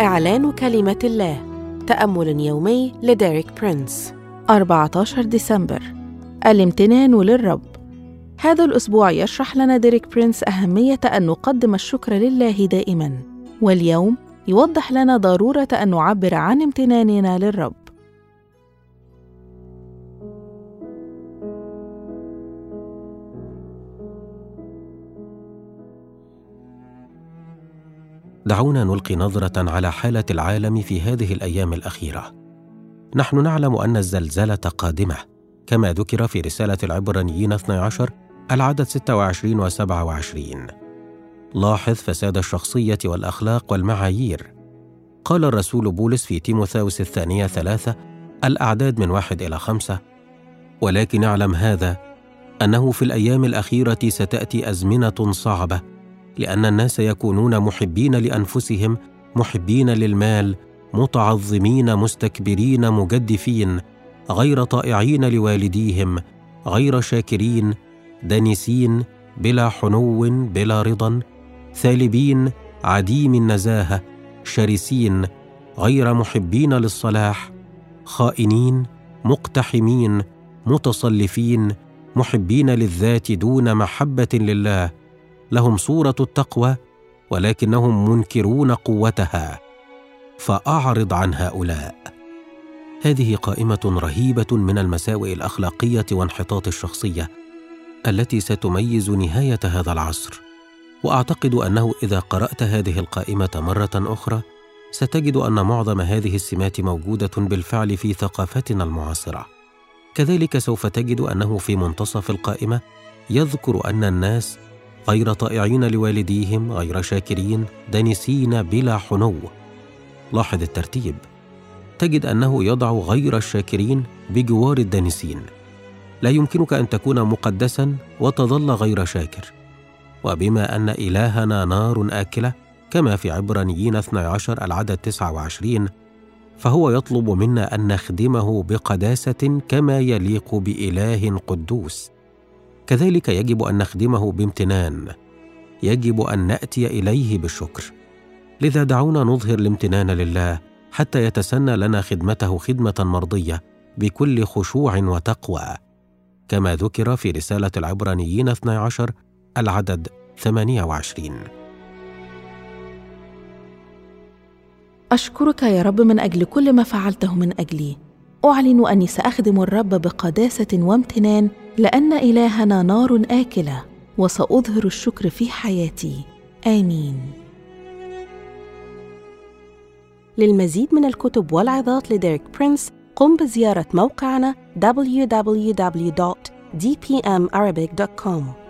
إعلان كلمة الله تأمل يومي لديريك برينس. 14 ديسمبر. الامتنان للرب. هذا الأسبوع يشرح لنا ديريك برينس أهمية أن نقدم الشكر لله دائما. واليوم يوضح لنا ضرورة أن نعبر عن امتناننا للرب. دعونا نلقي نظرة على حالة العالم في هذه الأيام الأخيرة. نحن نعلم أن الزلزلة قادمة كما ذكر في رسالة العبرانيين 12 العدد 26 و 27 لاحظ فساد الشخصية والأخلاق والمعايير. قال الرسول بولس في تيموثاوس الثانية ثلاثة الأعداد من واحد إلى خمسة ولكن اعلم هذا أنه في الأيام الأخيرة ستأتي أزمنة صعبة لأن الناس يكونون محبين لأنفسهم محبين للمال متعظمين مستكبرين مجدفين غير طائعين لوالديهم غير شاكرين دانسين بلا حنو بلا رضا ثالبين عديم النزاهة شرسين غير محبين للصلاح خائنين مقتحمين متصلفين محبين للذات دون محبة لله. لهم صورة التقوى ولكنهم منكرون قوتها. فأعرض عن هؤلاء. هذه قائمة رهيبة من المساوئ الأخلاقية وانحطاط الشخصية التي ستميز نهاية هذا العصر. وأعتقد أنه إذا قرأت هذه القائمة مرة أخرى ستجد أن معظم هذه السمات موجودة بالفعل في ثقافتنا المعاصرة. كذلك سوف تجد أنه في منتصف القائمة يذكر أن الناس غير طائعين لوالديهم غير شاكرين دانسين بلا حنو. لاحظ الترتيب. تجد أنه يضع غير الشاكرين بجوار الدانسين. لا يمكنك أن تكون مقدسا وتظل غير شاكر. وبما أن إلهنا نار آكلة كما في عبرانيين 12 العدد 29 فهو يطلب منا أن نخدمه بقداسة كما يليق بإله قدوس. كذلك يجب أن نخدمه بامتنان. يجب أن نأتي إليه بالشكر. لذا دعونا نظهر الامتنان لله حتى يتسنى لنا خدمته خدمة مرضية بكل خشوع وتقوى. كما ذكر في رسالة العبرانيين 12 العدد 28 أشكرك يا رب من أجل كل ما فعلته من أجلي. أعلن أني سأخدم الرب بقداسة وامتنان لأن إلهنا نار آكلة وسأظهر الشكر في حياتي. آمين. للمزيد من الكتب والعظات لديريك برينس قم بزيارة موقعنا www.dpmarabic.com